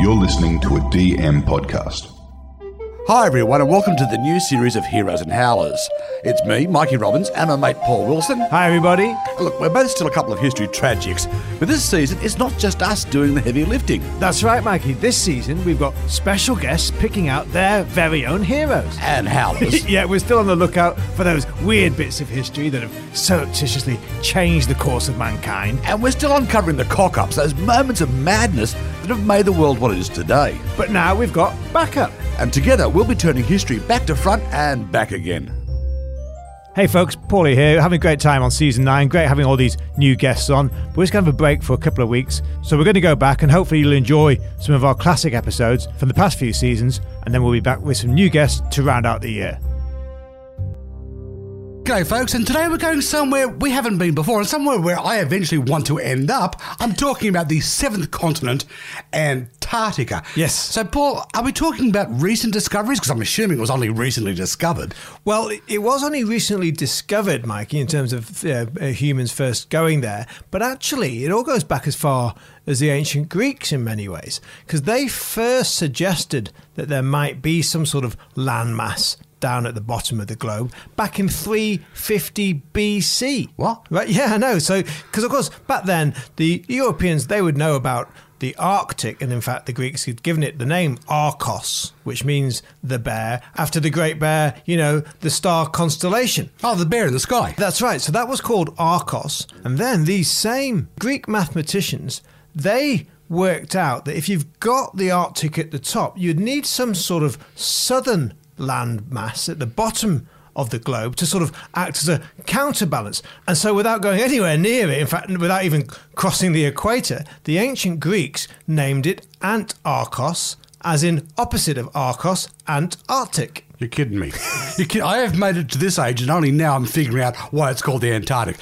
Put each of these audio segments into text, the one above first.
You're listening to a DM podcast. Hi, everyone, and welcome to the new series of Heroes and Howlers. It's me, Mikey Robbins, and my mate Paul Wilson. Hi, everybody. Look, we're both still a couple of history tragics, but this season it's not just us doing the heavy lifting. That's right, Mikey. This season we've got special guests picking out their very own heroes. And Howlers. yeah, we're still on the lookout for those weird bits of history that have surreptitiously changed the course of mankind. and we're still uncovering the cock ups, those moments of madness that have made the world what it is today. But now we've got backup. And together we'll be turning history back to front and back again. Hey folks, Paulie here, having a great time on season 9. Great having all these new guests on. But we're just going to have a break for a couple of weeks. So we're going to go back and hopefully you'll enjoy some of our classic episodes from the past few seasons. And then we'll be back with some new guests to round out the year. G'day, folks, and today we're going somewhere we haven't been before and somewhere where I eventually want to end up. I'm talking about the seventh continent, Antarctica. Yes. So, Paul, are we talking about recent discoveries? Because I'm assuming it was only recently discovered. Well, it- was only recently discovered, Mikey, in terms of uh, uh, humans first going there. But actually, it all goes back as far as the ancient Greeks in many ways, because they first suggested that there might be some sort of landmass down at the bottom of the globe back in 350 BC. What? Right? Yeah, I know. So, because of course, back then the Europeans they would know about the Arctic, and in fact, the Greeks had given it the name Arktos, which means the bear, after the Great Bear, you know, the star constellation. Oh, the bear in the sky. That's right. So that was called Arktos. And then these same Greek mathematicians, they worked out that if you've got the Arctic at the top, you'd need some sort of southern land mass at the bottom of the globe to sort of act as a counterbalance. And so without going anywhere near it, in fact, without even crossing the equator, the ancient Greeks named it Antarktos, as in opposite of Arktos, Antarctic. You're kidding me. you kid- I have made it to this age, and only now I'm figuring out why it's called the Antarctic.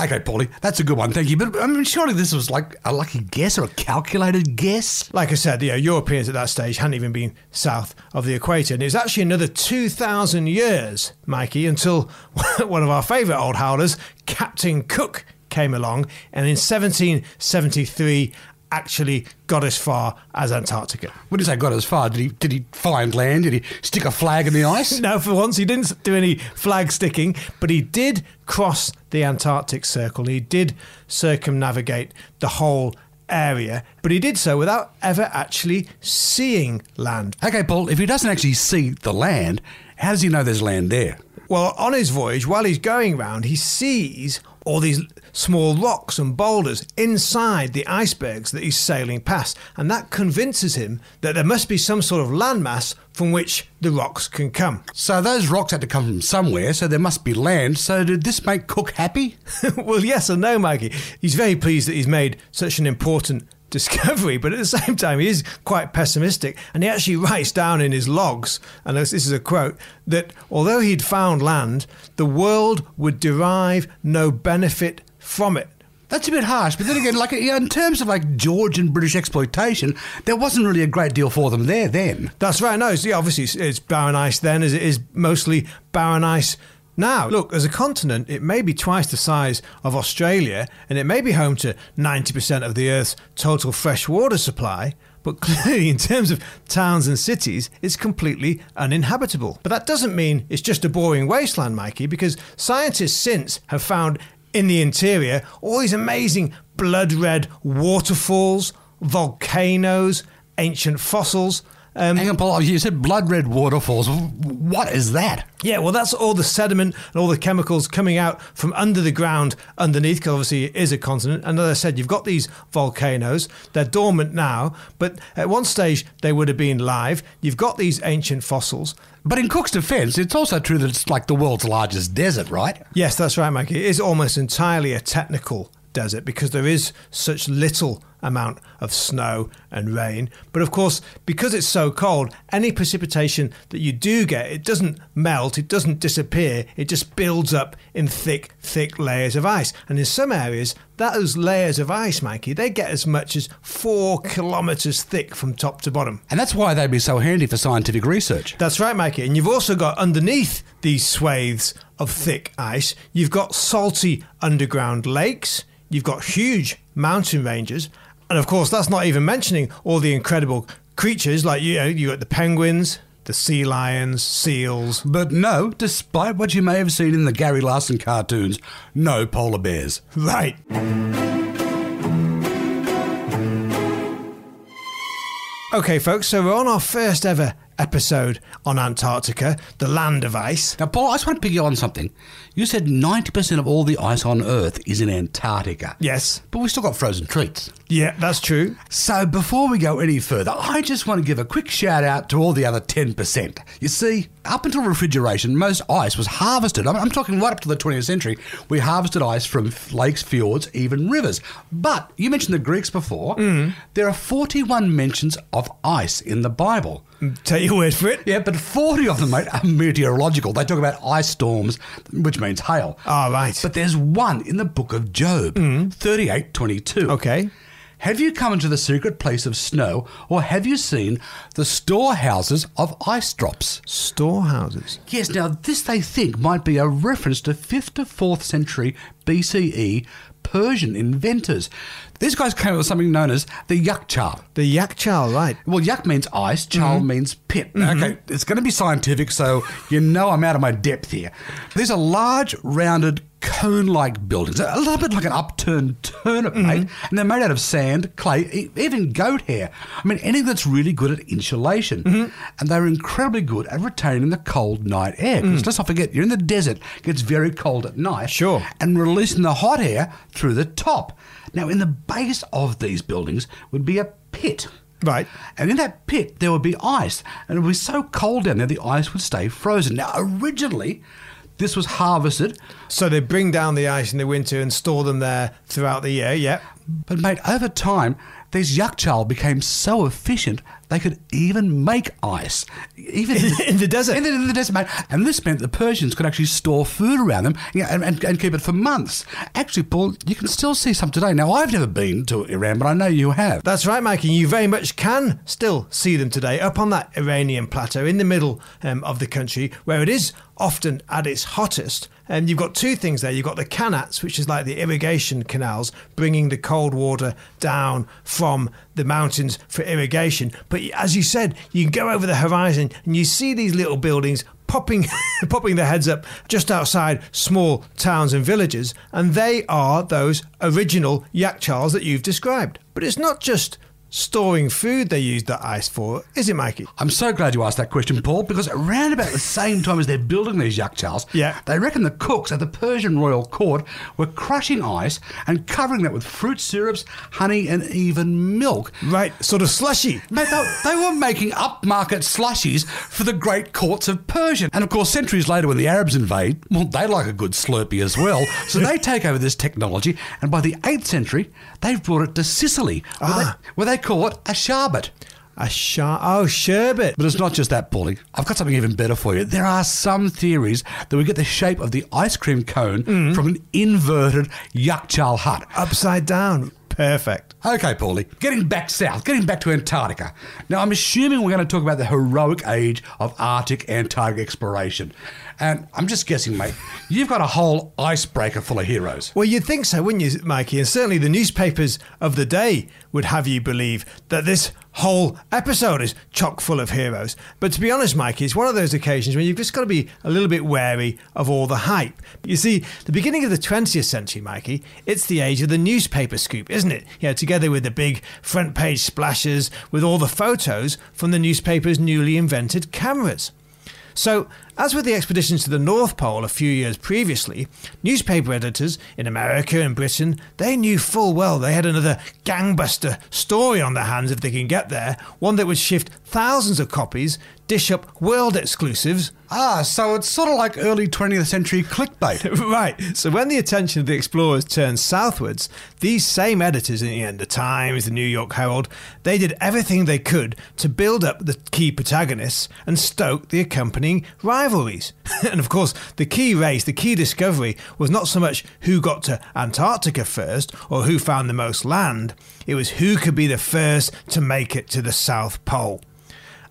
Okay, Paulie, that's a good one, thank you. But I mean, surely this was like a lucky guess or a calculated guess. like I said, yeah, Europeans at that stage hadn't even been south of the equator. And it was actually another 2,000 years, Mikey, until one of our favourite old howlers, Captain Cook, came along and in 1773 actually got as far as Antarctica. What did you say? Got as far? Did he? Did he find land? Did he stick a flag in the ice? No, for once he didn't do any flag sticking, but he did cross the Antarctic Circle. He did circumnavigate the whole area, but he did so without ever actually seeing land. Okay, Paul. If he doesn't actually see the land, how does he know there's land there? Well, on his voyage, while he's going round, he sees all these small rocks and boulders inside the icebergs that he's sailing past, and that convinces him that there must be some sort of landmass from which the rocks can come. So those rocks had to come from somewhere. So there must be land. So did this make Cook happy? well, yes and no, Mikey. He's very pleased that he's made such an important discovery, but at the same time, he is quite pessimistic. And he actually writes down in his logs, and this is a quote, that although he'd found land, the world would derive no benefit from it. That's a bit harsh, but then again, like in terms of like Georgian British exploitation, there wasn't really a great deal for them there then. That's right. No, it's, yeah, obviously it's, it's barren ice then, as it is mostly barren ice now. Look, as a continent, it may be twice the size of Australia, and it may be home to 90% of the Earth's total fresh water supply. But clearly, in terms of towns and cities, it's completely uninhabitable. But that doesn't mean it's just a boring wasteland, Mikey, because scientists since have found in the interior all these amazing blood red waterfalls, volcanoes, ancient fossils. Um, Hang on, Paul. You said blood red waterfalls. What is that? yeah, well, that's all the sediment and all the chemicals coming out from under the ground underneath, because obviously it is a continent. And as I said, you've got these volcanoes. They're dormant now, but at one stage they would have been live. You've got these ancient fossils. But in Cook's defence, it's also true that it's like the world's largest desert, right? Yes, that's right, Mikey. It is almost entirely a technical desert because there is such little amount of snow and rain. But of course, because it's so cold, any precipitation that you do get, it doesn't melt, it doesn't disappear, it just builds up in thick, thick layers of ice. And in some areas, those layers of ice, Mikey, they get as much as four kilometres thick from top to bottom. And that's why they'd be so handy for scientific research. That's right, Mikey. And you've also got underneath these swathes of thick ice, you've got salty underground lakes, you've got huge mountain ranges, And of course, that's not even mentioning all the incredible creatures like you know, you got the penguins, the sea lions, seals. But no, despite what you may have seen in the Gary Larson cartoons, no polar bears. Right. Okay, folks, so we're on our first ever episode on Antarctica, the land of ice. Now, Paul, I just want to pick you on something. You said 90% of all the ice on Earth is in Antarctica. Yes. But we've still got frozen treats. Yeah, that's true. So before we go any further, I just want to give a quick shout out to all the other 10%. You see, up until refrigeration, most ice was harvested. I'm, I'm talking right up to the 20th century. We harvested ice from lakes, fjords, even rivers. But you mentioned the Greeks before. There are 41 mentions of ice in the Bible. Take your word for it. Yeah, but 40 of them, mate, are meteorological. They talk about ice storms, which means hail. Ah, right. But there's one in the book of Job, 38:22. Okay. Have you come into the secret place of snow, or have you seen the storehouses of ice drops? Storehouses. Yes, now this they think might be a reference to 5th to 4th century BCE Persian inventors. These guys came up with something known as the Yakchal. The Yakchal, right. Well, yak means ice, chal mm-hmm. means pit. Mm-hmm. Okay, it's going to be scientific, so you know I'm out of my depth here. These are large, rounded, cone like buildings, a little bit like an upturned turnip, mm-hmm. mate. And they're made out of sand, clay, even goat hair. I mean, anything that's really good at insulation. Mm-hmm. And they're incredibly good at retaining the cold night air. Because mm. let's not forget, you're in the desert, it gets very cold at night. Sure. And releasing the hot air through the top. Now, in the base of these buildings would be a pit. Right. And in that pit, there would be ice. And it would be so cold down there, the ice would stay frozen. Now, originally, this was harvested, So they bring down the ice in the winter and store them there throughout the year. Yeah. but mate, over time, these yakchal became so efficient they could even make ice. Even In the desert. In the, in the desert, mate. And this meant the Persians could actually store food around them and, and, and keep it for months. Actually, Paul, you can still see some today. Now, I've never been to Iran, but I know you have. That's right, Mikey. You very much can still see them today up on that Iranian plateau in the middle um, of the country where it is often at its hottest. And you've got two things there. You've got the qanats, which is like the irrigation canals, bringing the cold water down from the mountains for irrigation. But as you said, you can go over the horizon and you see these little buildings popping popping their heads up just outside small towns and villages, and they are those original yakchals that you've described. But it's not just storing food they use that ice for, is it, Mikey? I'm so glad you asked that question, Paul, because around about the same time as they're building these yakchals, Yeah. they reckon the cooks at the Persian royal court were crushing ice and covering that with fruit syrups, honey, and even milk. Right, sort of slushy. Mate, they, they were making upmarket slushies for the great courts of Persia. And of course, centuries later, when the Arabs invade, well, they like a good slurpee as well. So they take over this technology, and by the 8th century, they've brought it to Sicily, where, Ah. they, where they call it a sherbet. A shar- oh, sherbet. But it's not just that, Paulie. I've got something even better for you. There are some theories that we get the shape of the ice cream cone mm. from an inverted yakchal hut. Upside down. Perfect. Okay, Paulie, getting back south, getting back to Antarctica. Now, I'm assuming we're going to talk about the heroic age of Arctic Antarctic exploration. And I'm just guessing, mate, you've got a whole icebreaker full of heroes. Well, you'd think so, wouldn't you, Mikey? And certainly the newspapers of the day would have you believe that this whole episode is chock full of heroes. But to be honest, Mikey, it's one of those occasions when you've just got to be a little bit wary of all the hype. You see, the beginning of the 20th century, Mikey, it's the age of the newspaper scoop, isn't it? Know, together with the big front page splashes with all the photos from the newspaper's newly invented cameras. So, as with the expeditions to the North Pole a few years previously, newspaper editors in America and Britain, they knew full well they had another gangbuster story on their hands if they can get there, one that would shift thousands of copies, dish up world exclusives. Ah, so it's sort of like early 20th century clickbait. right. So when the attention of the explorers turned southwards, these same editors in the Times, the New York Herald, they did everything they could to build up the key protagonists and stoke the accompanying rivalries. and of course, the key race, the key discovery was not so much who got to Antarctica first or who found the most land, it was who could be the first to make it to the South Pole.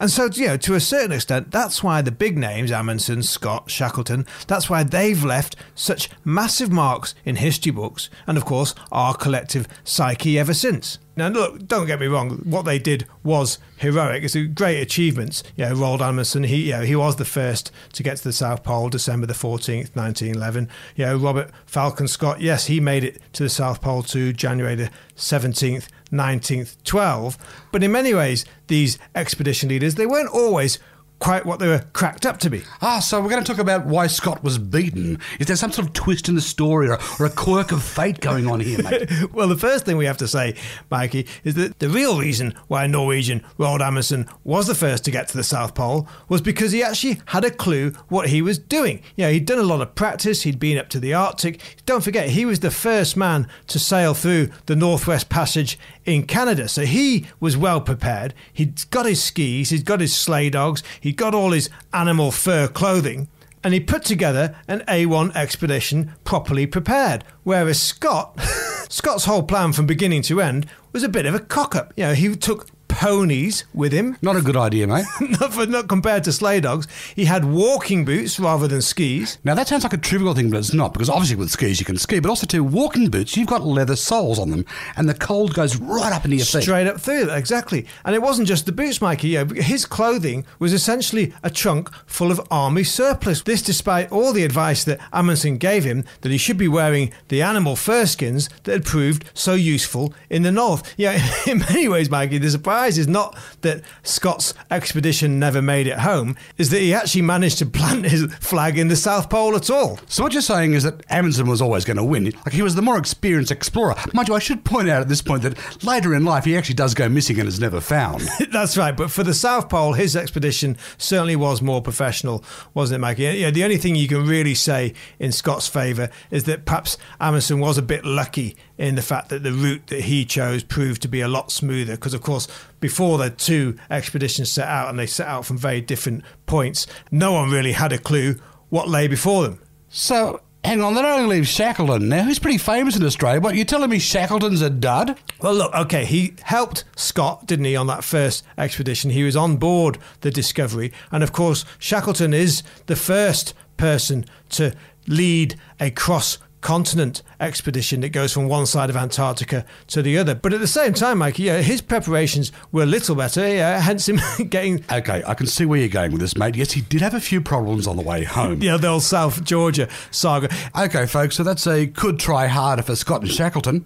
And so, you know, to a certain extent, that's why the big names, Amundsen, Scott, Shackleton, that's why they've left such massive marks in history books and, of course, our collective psyche ever since. Now, look, don't get me wrong. What they did was heroic. It's a great achievements. You know, Roald Amundsen, he, you know, he was the first to get to the South Pole, December the 14th, 1911. You know, Robert Falcon Scott, yes, he made it to the South Pole too, January the 17th, 19th, 12. But in many ways, these expedition leaders, they weren't always quite what they were cracked up to be. Ah, so we're going to talk about why Scott was beaten. Is there some sort of twist in the story or, or a quirk of fate going on here, mate? well, the first thing we have to say, Mikey, is that the real reason why Norwegian Roald Amundsen was the first to get to the South Pole was because he actually had a clue what he was doing. You know, he'd done a lot of practice, he'd been up to the Arctic. Don't forget, he was the first man to sail through the Northwest Passage in Canada, so he was well prepared. He'd got his skis, he'd got his sleigh dogs, he'd got all his animal fur clothing and he put together an A1 expedition properly prepared. Whereas Scott, Scott's whole plan from beginning to end was a bit of a cock up. You know, he took ponies with him. Not a good idea, mate. not, for, not compared to sleigh dogs. He had walking boots rather than skis. Now, that sounds like a trivial thing, but it's not, because obviously with skis you can ski, but also too, walking boots, you've got leather soles on them, and the cold goes right up into your feet. Straight up through, exactly. And it wasn't just the boots, Mikey. Yeah, his clothing was essentially a trunk full of army surplus. This despite all the advice that Amundsen gave him that he should be wearing the animal fur skins that had proved so useful in the north. Yeah, in many ways, Mikey, the surprise surprise is not that Scott's expedition never made it home, is that he actually managed to plant his flag in the South Pole at all. So what you're saying is that Amundsen was always going to win. Like he was the more experienced explorer. Mind you, I should point out at this point that later in life he actually does go missing and is never found. That's right. But for the South Pole, his expedition certainly was more professional, wasn't it, Mikey? Yeah, the only thing you can really say in Scott's favour is that perhaps Amundsen was a bit lucky in the fact that the route that he chose proved to be a lot smoother. Because, of course, before the two expeditions set out and they set out from very different points, no one really had a clue what lay before them. So, hang on, that only leaves Shackleton now. He's pretty famous in Australia, but you're telling me Shackleton's a dud? Well, look, okay, he helped Scott, didn't he, on that first expedition? He was on board the Discovery. And of course, Shackleton is the first person to lead a cross continent expedition that goes from one side of Antarctica to the other. But at the same time, Mikey, yeah, his preparations were a little better, yeah, hence him getting. Okay, I can see where you're going with this, mate. Yes, he did have a few problems on the way home. yeah, the old South Georgia saga. Okay, folks, so that's a could try harder for Scott and Shackleton.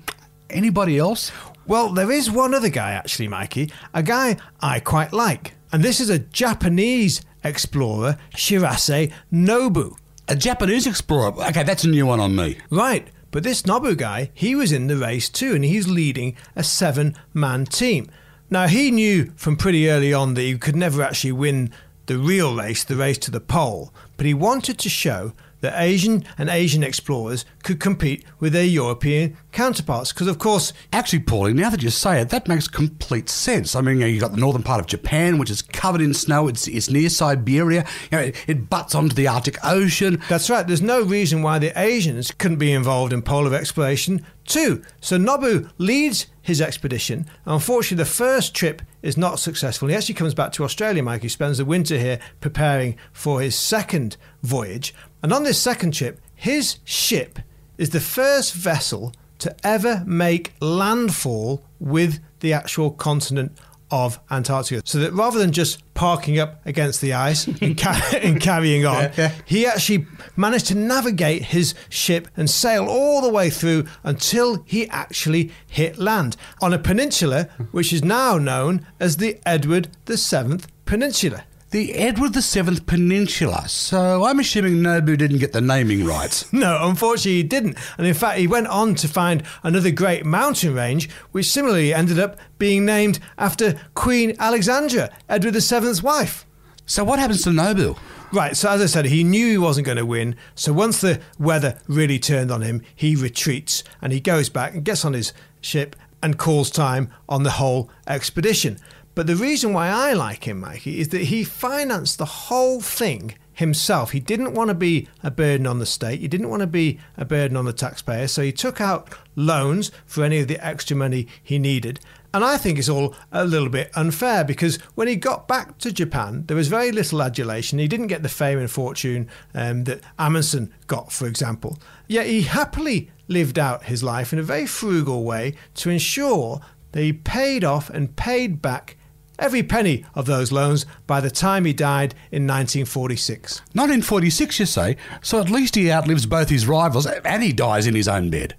Anybody else? Well, there is one other guy, actually, Mikey, a guy I quite like. And this is a Japanese explorer, Shirase Nobu. A Japanese explorer. Okay, that's a new one on me. Right. But this Nobu guy, he was in the race too, and he's leading a seven man team. Now, he knew from pretty early on that he could never actually win the real race, the race to the pole, but he wanted to show that Asian and Asian explorers could compete with their European counterparts. Because, of course, actually, Paulie, now that you say it, that makes complete sense. I mean, you have got the northern part of Japan, which is covered in snow. It's, it's near Siberia. You know, it, it butts onto the Arctic Ocean. That's right. There's no reason why the Asians couldn't be involved in polar exploration too. So Nobu leads his expedition. Unfortunately, the first trip is not successful. He actually comes back to Australia, Mike. He spends the winter here preparing for his second voyage. And on this second trip, his ship is the first vessel to ever make landfall with the actual continent of Antarctica. So that rather than just parking up against the ice and, ca- and carrying on, yeah, yeah. he actually managed to navigate his ship and sail all the way through until he actually hit land on a peninsula which is now known as the Edward VII Peninsula the Edward VII Peninsula. So I'm assuming Nobu didn't get the naming right. no, unfortunately he didn't. And in fact, he went on to find another great mountain range, which similarly ended up being named after Queen Alexandra, Edward VII's wife. So what happens to Nobu? Right, so as I said, he knew he wasn't going to win. So once the weather really turned on him, he retreats and he goes back and gets on his ship and calls time on the whole expedition. But the reason why I like him, Mikey, is that he financed the whole thing himself. He didn't want to be a burden on the state. He didn't want to be a burden on the taxpayer. So he took out loans for any of the extra money he needed. And I think it's all a little bit unfair because when he got back to Japan, there was very little adulation. He didn't get the fame and fortune um, that Amundsen got, for example. Yet he happily lived out his life in a very frugal way to ensure that he paid off and paid back every penny of those loans by the time he died in 1946. 1946, you say, so at least he outlives both his rivals and he dies in his own bed.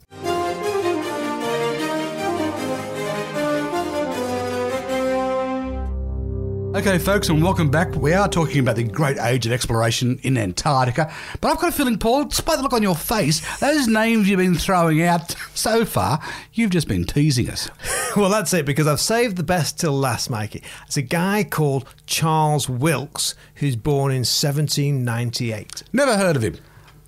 Okay, folks, and welcome back. We are talking about the great age of exploration in Antarctica, but I've got a feeling, Paul, despite the look on your face, those names you've been throwing out so far, you've just been teasing us. well, that's it, because I've saved the best till last, Mikey. It's a guy called Charles Wilkes, who's born in 1798. Never heard of him.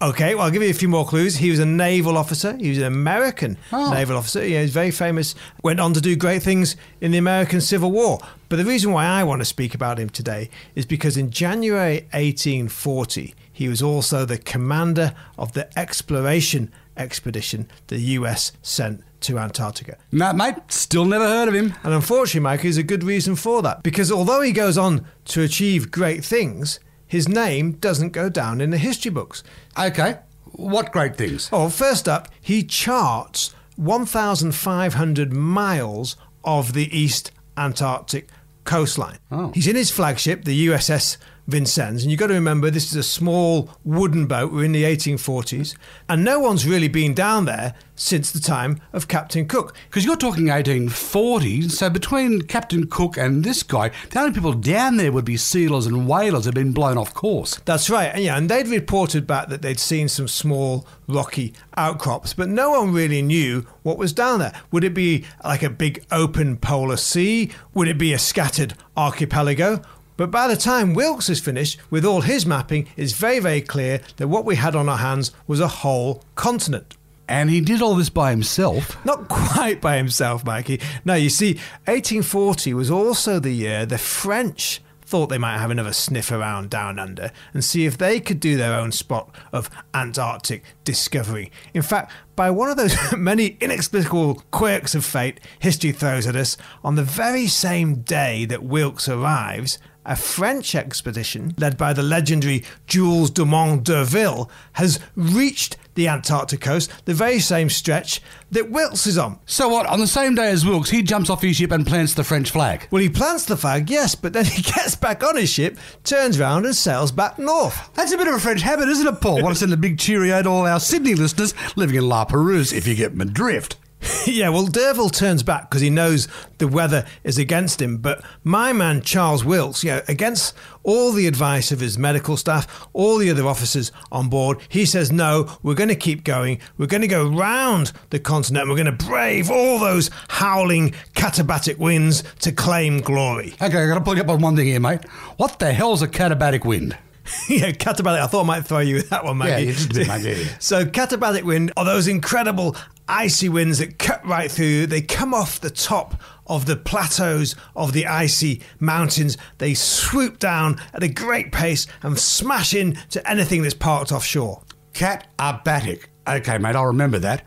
Okay, well, I'll give you a few more clues. He was a naval officer. He was an American Oh. naval officer. Yeah, he's very famous. Went on to do great things in the American Civil War. But the reason why I want to speak about him today is because in January 1840, he was also the commander of the exploration expedition the US sent to Antarctica. No, mate, still never heard of him. And unfortunately, Mike, there's a good reason for that. Because although he goes on to achieve great things, his name doesn't go down in the history books. Okay, what great things? Oh, first up, he charts 1,500 miles of the East Antarctic coastline. Oh. He's in his flagship, the USS Vincennes, and you've got to remember this is a small wooden boat. We're in the 1840s, and no one's really been down there since the time of Captain Cook. Because you're talking 1840, so between Captain Cook and this guy, the only people down there would be sealers and whalers who'd been blown off course. That's right, and yeah, and they'd reported back that they'd seen some small rocky outcrops, but no one really knew what was down there. Would it be like a big open polar sea? Would it be a scattered archipelago? But by the time Wilkes is finished with all his mapping, it's very, very clear that what we had on our hands was a whole continent. And he did all this by himself. Not quite by himself, Mikey. No, you see, 1840 was also the year the French thought they might have another sniff around down under and see if they could do their own spot of Antarctic discovery. In fact, by one of those many inexplicable quirks of fate history throws at us, on the very same day that Wilkes arrives, a French expedition led by the legendary Jules Dumont d'Urville has reached the Antarctic coast, the very same stretch that Wilkes is on. So what, on the same day as Wilkes, he jumps off his ship and plants the French flag? Well, he plants the flag, yes, but then he gets back on his ship, turns round, and sails back north. That's a bit of a French habit, isn't it, Paul? Want to send a big cheerio to all our Sydney listeners living in La Perouse, if you get my drift. yeah, well, D'Urville turns back because he knows the weather is against him. But my man Charles Wilkes, you know, against all the advice of his medical staff, all the other officers on board, he says, no, we're going to keep going. We're going to go round the continent. We're going to brave all those howling katabatic winds to claim glory. Okay, I've gotta pull you up on one thing here, mate. What the hell's a katabatic wind? yeah, katabatic. I thought I might throw you with that one, Mikey. Yeah, just a bit, mate, yeah, yeah. So, katabatic wind are those incredible icy winds that cut right through. They come off the top of the plateaus of the icy mountains. They swoop down at a great pace and smash into anything that's parked offshore. Katabatic. Okay, mate, I'll remember that.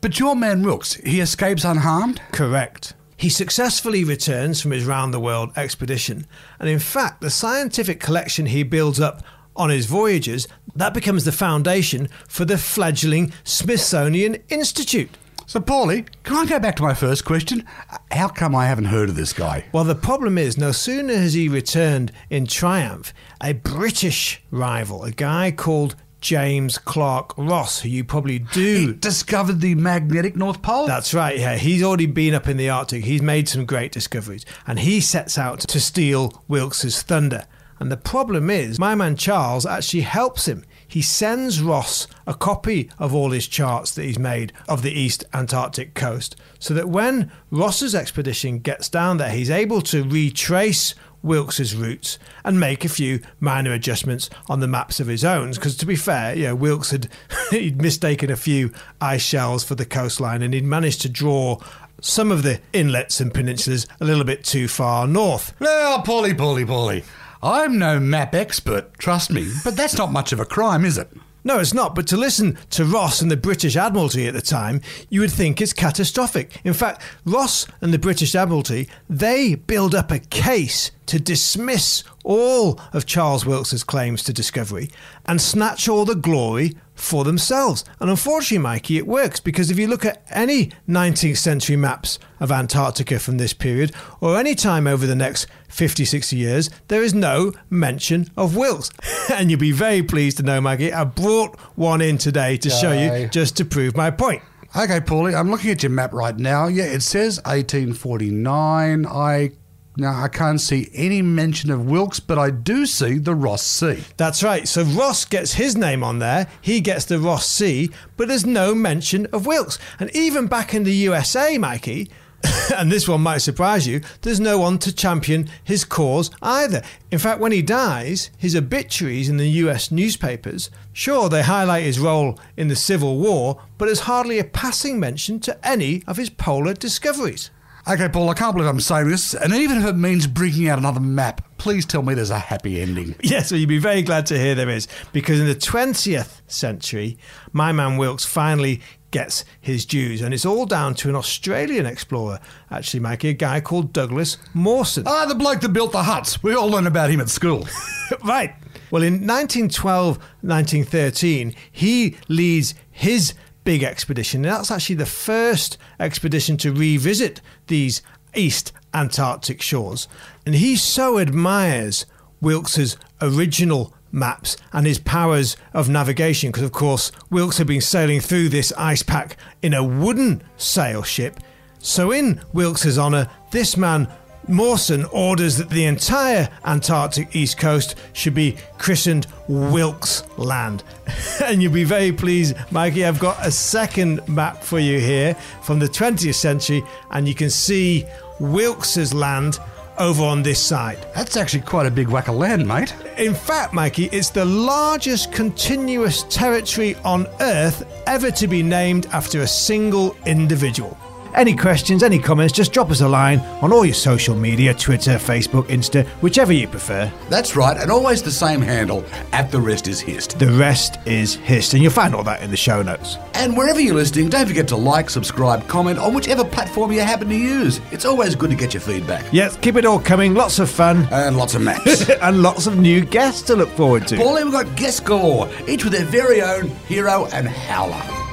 But your man Wilkes, he escapes unharmed? Correct. He successfully returns from his round the world expedition, and in fact, the scientific collection he builds up on his voyages that becomes the foundation for the fledgling Smithsonian Institute. So, Paulie, can I go back to my first question? How come I haven't heard of this guy? Well, the problem is, no sooner has he returned in triumph, a British rival, a guy called James Clark Ross, who you probably He do. discovered the magnetic North Pole? That's right, yeah. He's already been up in the Arctic. He's made some great discoveries. And he sets out to steal Wilkes's thunder. And the problem is, my man Charles actually helps him. He sends Ross a copy of all his charts that he's made of the East Antarctic coast, so that when Ross's expedition gets down there, he's able to retrace Wilkes's routes and make a few minor adjustments on the maps of his own. Because to be fair, you know, Wilkes had he'd mistaken a few ice shells for the coastline, and he'd managed to draw some of the inlets and peninsulas a little bit too far north. Well, Paulie, Paulie, Paulie. I'm no map expert, trust me, but that's not much of a crime, is it? No, it's not. But to listen to Ross and the British Admiralty at the time, you would think it's catastrophic. In fact, Ross and the British Admiralty, they build up a case to dismiss all of Charles Wilkes's claims to discovery and snatch all the glory for themselves. And unfortunately, Mikey, it works because if you look at any 19th century maps of Antarctica from this period, or any time over the next 50, 60 years, there is no mention of Wilkes. and you'll be very pleased to know, Mikey, I brought one in today to show you just to prove my point. Okay, Paulie, I'm looking at your map right now. Yeah, it says 1849. I now I can't see any mention of Wilkes, but I do see the Ross Sea. That's right. So Ross gets his name on there. He gets the Ross Sea, but there's no mention of Wilkes. And even back in the USA, Mikey, and this one might surprise you, there's no one to champion his cause either. In fact, when he dies, his obituaries in the US newspapers, sure, they highlight his role in the Civil War, but there's hardly a passing mention to any of his polar discoveries. Okay, Paul, I can't believe I'm saying this, and even if it means bringing out another map, please tell me there's a happy ending. Yes, well, you'd be very glad to hear there is, because in the 20th century, my man Wilkes finally gets his dues, and it's all down to an Australian explorer, actually, Mikey, a guy called Douglas Mawson. Ah, the bloke that built the huts. We all learned about him at school. right. Well, in 1912, 1913, he leads his big expedition. And that's actually the first expedition to revisit these East Antarctic shores. And he so admires Wilkes's original maps and his powers of navigation because of course Wilkes had been sailing through this ice pack in a wooden sail ship. So in Wilkes's honour, this man Mawson orders that the entire Antarctic east coast should be christened Wilkes Land. and you'll be very pleased, Mikey. I've got a second map for you here from the 20th century, and you can see Wilkes's land over on this side. That's actually quite a big whack of land, mate. In fact, Mikey, it's the largest continuous territory on Earth ever to be named after a single individual. Any questions, any comments, just drop us a line on all your social media Twitter, Facebook, Insta, whichever you prefer. That's right, and always the same handle, at the rest is hist. The rest is hist, and you'll find all that in the show notes. And wherever you're listening, don't forget to like, subscribe, comment on whichever platform you happen to use. It's always good to get your feedback. Yes, keep it all coming, lots of fun, And lots of maps. and lots of new guests to look forward to. Paulie, we've got guests galore, each with their very own hero and howler.